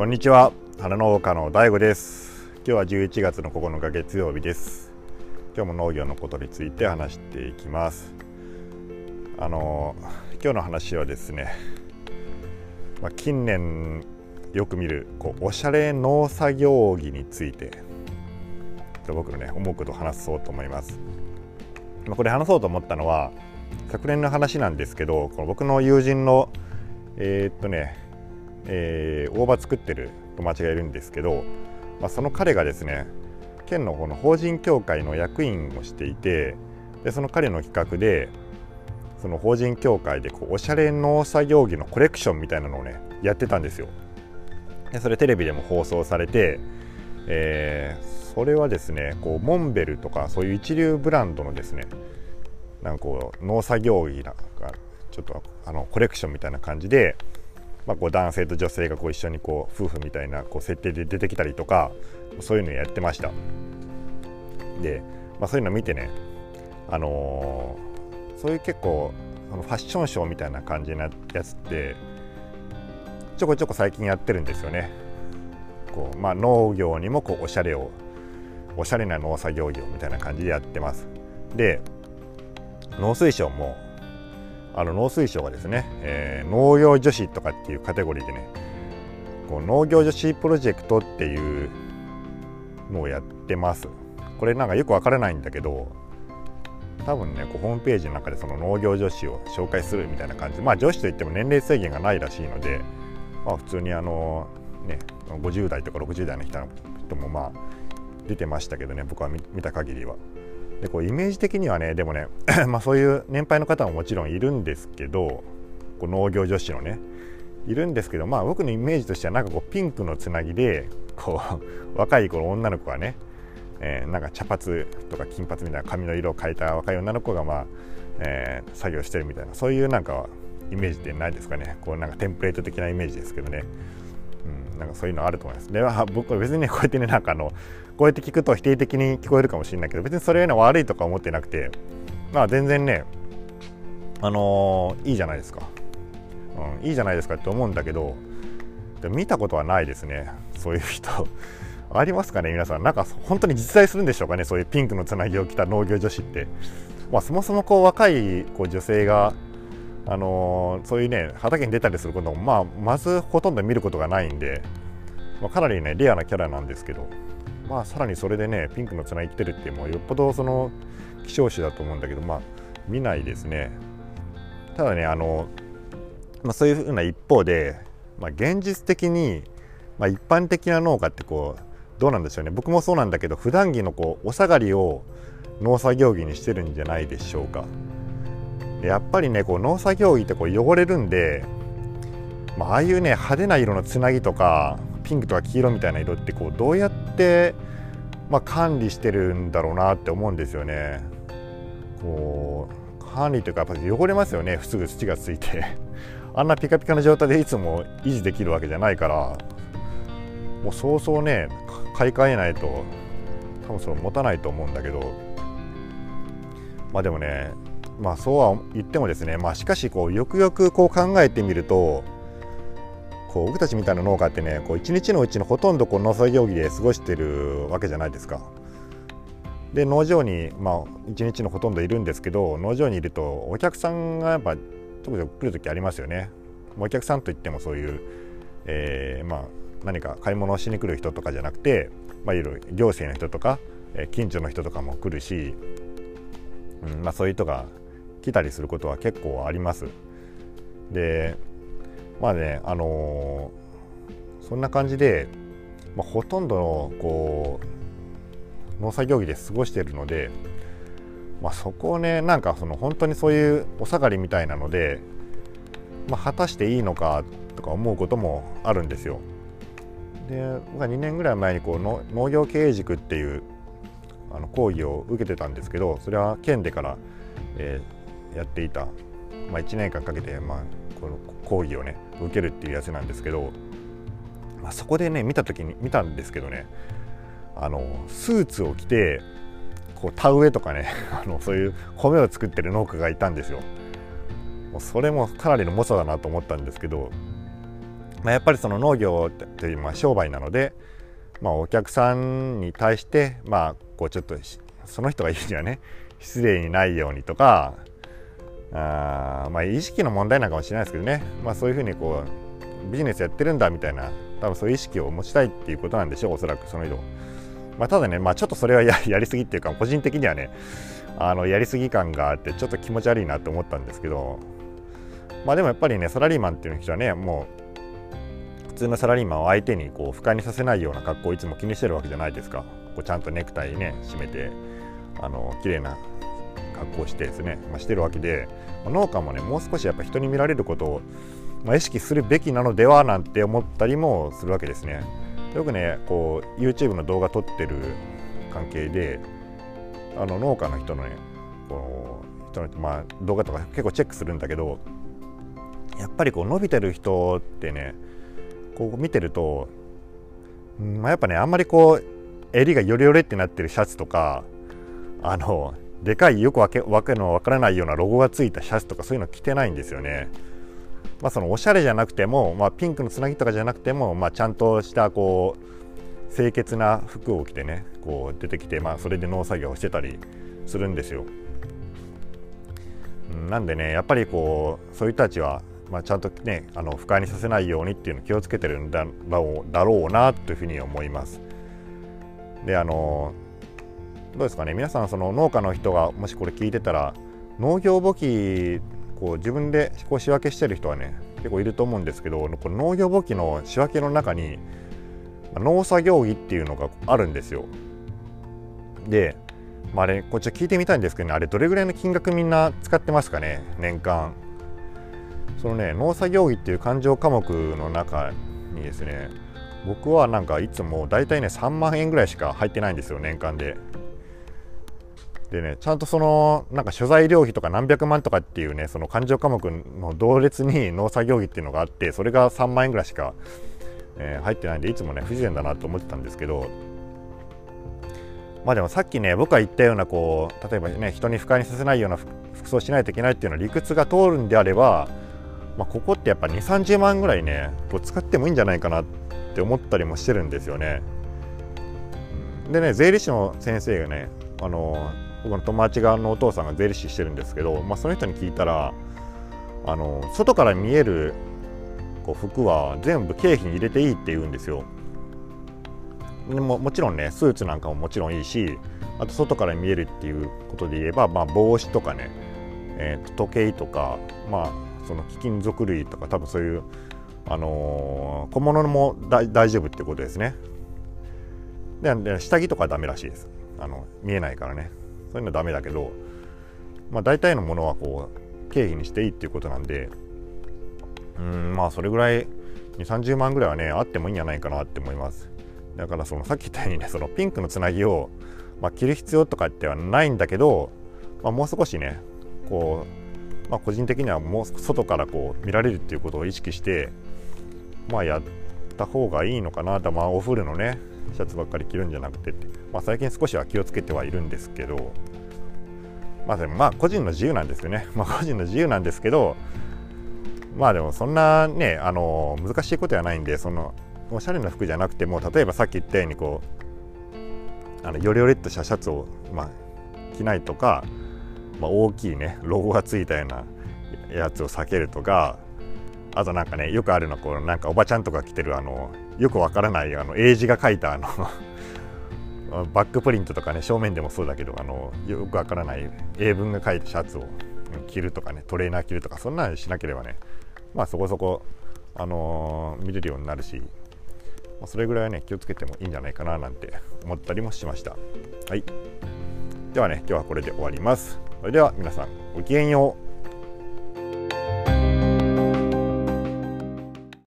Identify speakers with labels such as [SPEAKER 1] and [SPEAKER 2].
[SPEAKER 1] こんにちは。花農家の DAIGO です。今日は11月の9日月曜日です。今日も農業のことについて話していきます。あの今日の話はですね、まあ、近年よく見るこうおしゃれ農作業着について僕のね思うことを話そうと思います、まあ、これ話そうと思ったのは昨年の話なんですけどこの僕の友人のえー、っとね、えー、大葉作ってる友達がいるんですけど、まあ、その彼がですね県のこの法人協会の役員をしていてでその彼の企画でその法人協会でこうおしゃれ農作業着のコレクションみたいなのをねやってたんですよ。でそれテレビでも放送されて、えー、それはですねこうモンベルとかそういう一流ブランドのですねなんかこう農作業着なんかちょっとあのコレクションみたいな感じで、まあ、こう男性と女性がこう一緒にこう夫婦みたいなこう設定で出てきたりとかそういうのやってました。で、まあ、そういうの見てねあのー、そういう結構あのファッションショーみたいな感じなやつってちょこちょこ最近やってるんですよね。こう、まあ、農業にもこうおしゃれをおしゃれな農作業業みたいな感じでやってます。で農水省もあの農水省がですね、えー、農業女子とかっていうカテゴリーでねこう農業女子プロジェクトっていうのをやってますこれなんかよくわからないんだけど多分ねこうホームページの中でその農業女子を紹介するみたいな感じまあ女子といっても年齢制限がないらしいので、まあ、普通にあのね50代とか60代の人もまあ出てましたけどね僕は見た限りは。でこうイメージ的にはねでもね まあそういう年配の方ももちろんいるんですけどこう農業女子のねいるんですけどまあ僕のイメージとしてはなんかこうピンクのつなぎでこう 若い頃女の子がね、えー、なんか茶髪とか金髪みたいな髪の色を変えた若い女の子がまあ、えー、作業してるみたいなそういうなんかイメージってないですかね。こうなんかテンプレート的なイメージですけどね、なんかそういうのあると思います。で僕は別にねこうやってねなんかあのこうやって聞くと否定的に聞こえるかもしれないけど別にそれは悪いとか思ってなくてまあ全然ねあのー、いいじゃないですか、うん、いいじゃないですかって思うんだけど見たことはないですね。そういう人。ありますかね皆さん。なんか本当に実在するんでしょうかねそういうピンクのつなぎを着た農業女子って。まあそもそもこう若いこう女性があのー、そういうね畑に出たりすることもまあまずほとんど見ることがないんで、まあ、かなりねレアなキャラなんですけどまあさらにそれでねピンクの綱生きてるってもうよっぽどその希少種だと思うんだけどまあ見ないですね。ただねあの、まあ、そういうふうな一方で、まあ、現実的に、まあ、一般的な農家ってこうどうなんでしょうね。僕もそうなんだけど普段着のこうお下がりを農作業着にしてるんじゃないでしょうか。やっぱりねこう農作業着ってこう汚れるんで、まああいうね派手な色のつなぎとかピンクとか黄色みたいな色ってこうどうやって、まあ、管理してるんだろうなって思うんですよね。こう管理というかやっぱ汚れますよね。すぐ土がついて。あんなピカピカな状態でいつも維持できるわけじゃないから。もうそうそうね買い替えないと多分それ持たないと思うんだけど。まあでもねまあそうは言ってもですねまあしかしこうよくよくこう考えてみるとこう僕たちみたいな農家ってねこう一日のうちのほとんどこう農作業着で過ごしてるわけじゃないですか。で農場にまあ一日のほとんどいるんですけど農場にいるとお客さんがやっぱちょちょ来る時ありますよね。お客さんといってもそういう、えー、まあ何か買い物をしに来る人とかじゃなくて、まあ、いる行政の人とか、え近所の人とかも来るし、うんまあ、そういう人が来たりすることは結構あります。でまあねあのー、そんな感じで、まあ、ほとんどのこう農作業着で過ごしてるので、まあ、そこをねなんかその本当にそういうお下がりみたいなので、まあ、果たしていいのかとか思うこともあるんですよ。で僕は2年ぐらい前にこうの農業経営塾っていうあの講義を受けてたんですけどそれは県でから、えー、やっていた、まあ、1年間かけて、まあ、この講義をね受けるっていうやつなんですけど、まあ、そこでね見た時に見たんですけどねあのスーツを着てこう田植えとかね あのそういう米を作ってる農家がいたんですよ。もうそれもかなりの猛者だなと思ったんですけどまあ、やっぱりその農業というまあ商売なので、まあ、お客さんに対してまあこうちょっとその人が言うにはね失礼にないようにとかあまあ意識の問題なのかもしれないですけどね、まあ、そういうふうにこうビジネスやってるんだみたいな多分そういう意識を持ちたいっていうことなんでしょうおそらくその人。まあ、ただね、まあ、ちょっとそれはや りすぎっていうか個人的にはねあのやりすぎ感があってちょっと気持ち悪いなって思ったんですけど。まあでもやっぱりねサラリーマンっていう人はねもう普通のサラリーマンを相手にこう不快にさせないような格好をいつも気にしてるわけじゃないですか。こうちゃんとネクタイね締めてあの綺麗な格好してですね、まあ、してるわけで、まあ、農家もねもう少しやっぱ人に見られることを、まあ、意識するべきなのではなんて思ったりもするわけですね。よくねこう YouTube の動画撮ってる関係であの農家の人のねこう人の、まあ、動画とか結構チェックするんだけどやっぱりこう伸びてる人ってねこう見てると、まあ、やっぱねあんまりこう襟がよれよれってなってるシャツとかあのでかいよくわけわけのわからないようなロゴがついたシャツとかそういうの着てないんですよね。まあ、そのおしゃれじゃなくても、まあ、ピンクのつなぎとかじゃなくても、まあ、ちゃんとしたこう清潔な服を着てねこう出てきて、まあ、それで農作業をしてたりするんですよ。なんでねやっぱりこうそういう人たちは、まあ、ちゃんとねあの不快にさせないようにっていうのを気をつけてるんだろうだろうなというふうに思います。であのどうですかね？皆さんその農家の人がもしこれ聞いてたら農業簿記こう自分でこう仕分けしてる人はね結構いると思うんですけどこの農業簿記の仕分けの中に農作業着っていうのがあるんですよ。で、まあ、あれこっち聞いてみたいんですけどねあれどれぐらいの金額みんな使ってますかね？年間。そのね農作業着っていう勘定科目の中にですね僕はなんかいつも大体ね3万円ぐらいしか入ってないんですよ年間ででねちゃんとそのなんか所在料費とか何百万とかっていうねその勘定科目の同列に農作業費っていうのがあってそれが3万円ぐらいしか、えー、入ってないんでいつもね不自然だなと思ってたんですけどまあでもさっきね僕が言ったようなこう例えばね人に不快にさせないような服装しないといけないっていうのは理屈が通るんであれば、まあ、ここってやっぱ2 3 0万ぐらいねこう使ってもいいんじゃないかなって思ったりもしてるんですよね。でね税理士の先生がねあの僕の友達側のお父さんが税理士してるんですけど、まあ、その人に聞いたらあの外から見えるこう服は全部経費に入れていいって言うんですよ。でももちろんねスーツなんかももちろんいいしあと外から見えるっていうことで言えば、まあ、帽子とかね、えー、時計とか、まあ、その貴金属類とか多分そういう、あのー、小物も大丈夫ってことですね。で下着とかはダメらしいですあの見えないからねそういうのはダメだけど、まあ、大体のものはこう経費にしていいっていうことなんでうんまあそれぐらい2 3 0万ぐらいはねあってもいいんじゃないかなって思います。だからそのさっき言ったようにねそのピンクのつなぎを、まあ、着る必要とかってはないんだけど、まあ、もう少しねこう、まあ、個人的にはもう外からこう見られるっていうことを意識してまあやった方がいいのかなとまあお風呂のねシャツばっかり着るんじゃなくて、まあ、最近少しは気をつけてはいるんですけどまあでもまあ個人の自由なんですよね、まあ、個人の自由なんですけどまあでもそんなねあの難しいことはないんでそのおしゃれな服じゃなくても例えばさっき言ったようにこうあのよりよりっとしたシャツを、まあ、着ないとか、まあ、大きいねロゴがついたようなやつを避けるとかあとなんかねよくあるのこうなんかおばちゃんとか着てるあのよくわからないあの英字が書いたあのバックプリントとかね正面でもそうだけどあのよくわからない英文が書いたシャツを着るとかねトレーナー着るとかそんなのしなければねまあそこそこ、あのー、見れるようになるし、ま、それぐらいはね気をつけてもいいんじゃないかななんて思ったりもしました。はい。ではね今日はこれで終わります。それでは皆さんごきげんよう。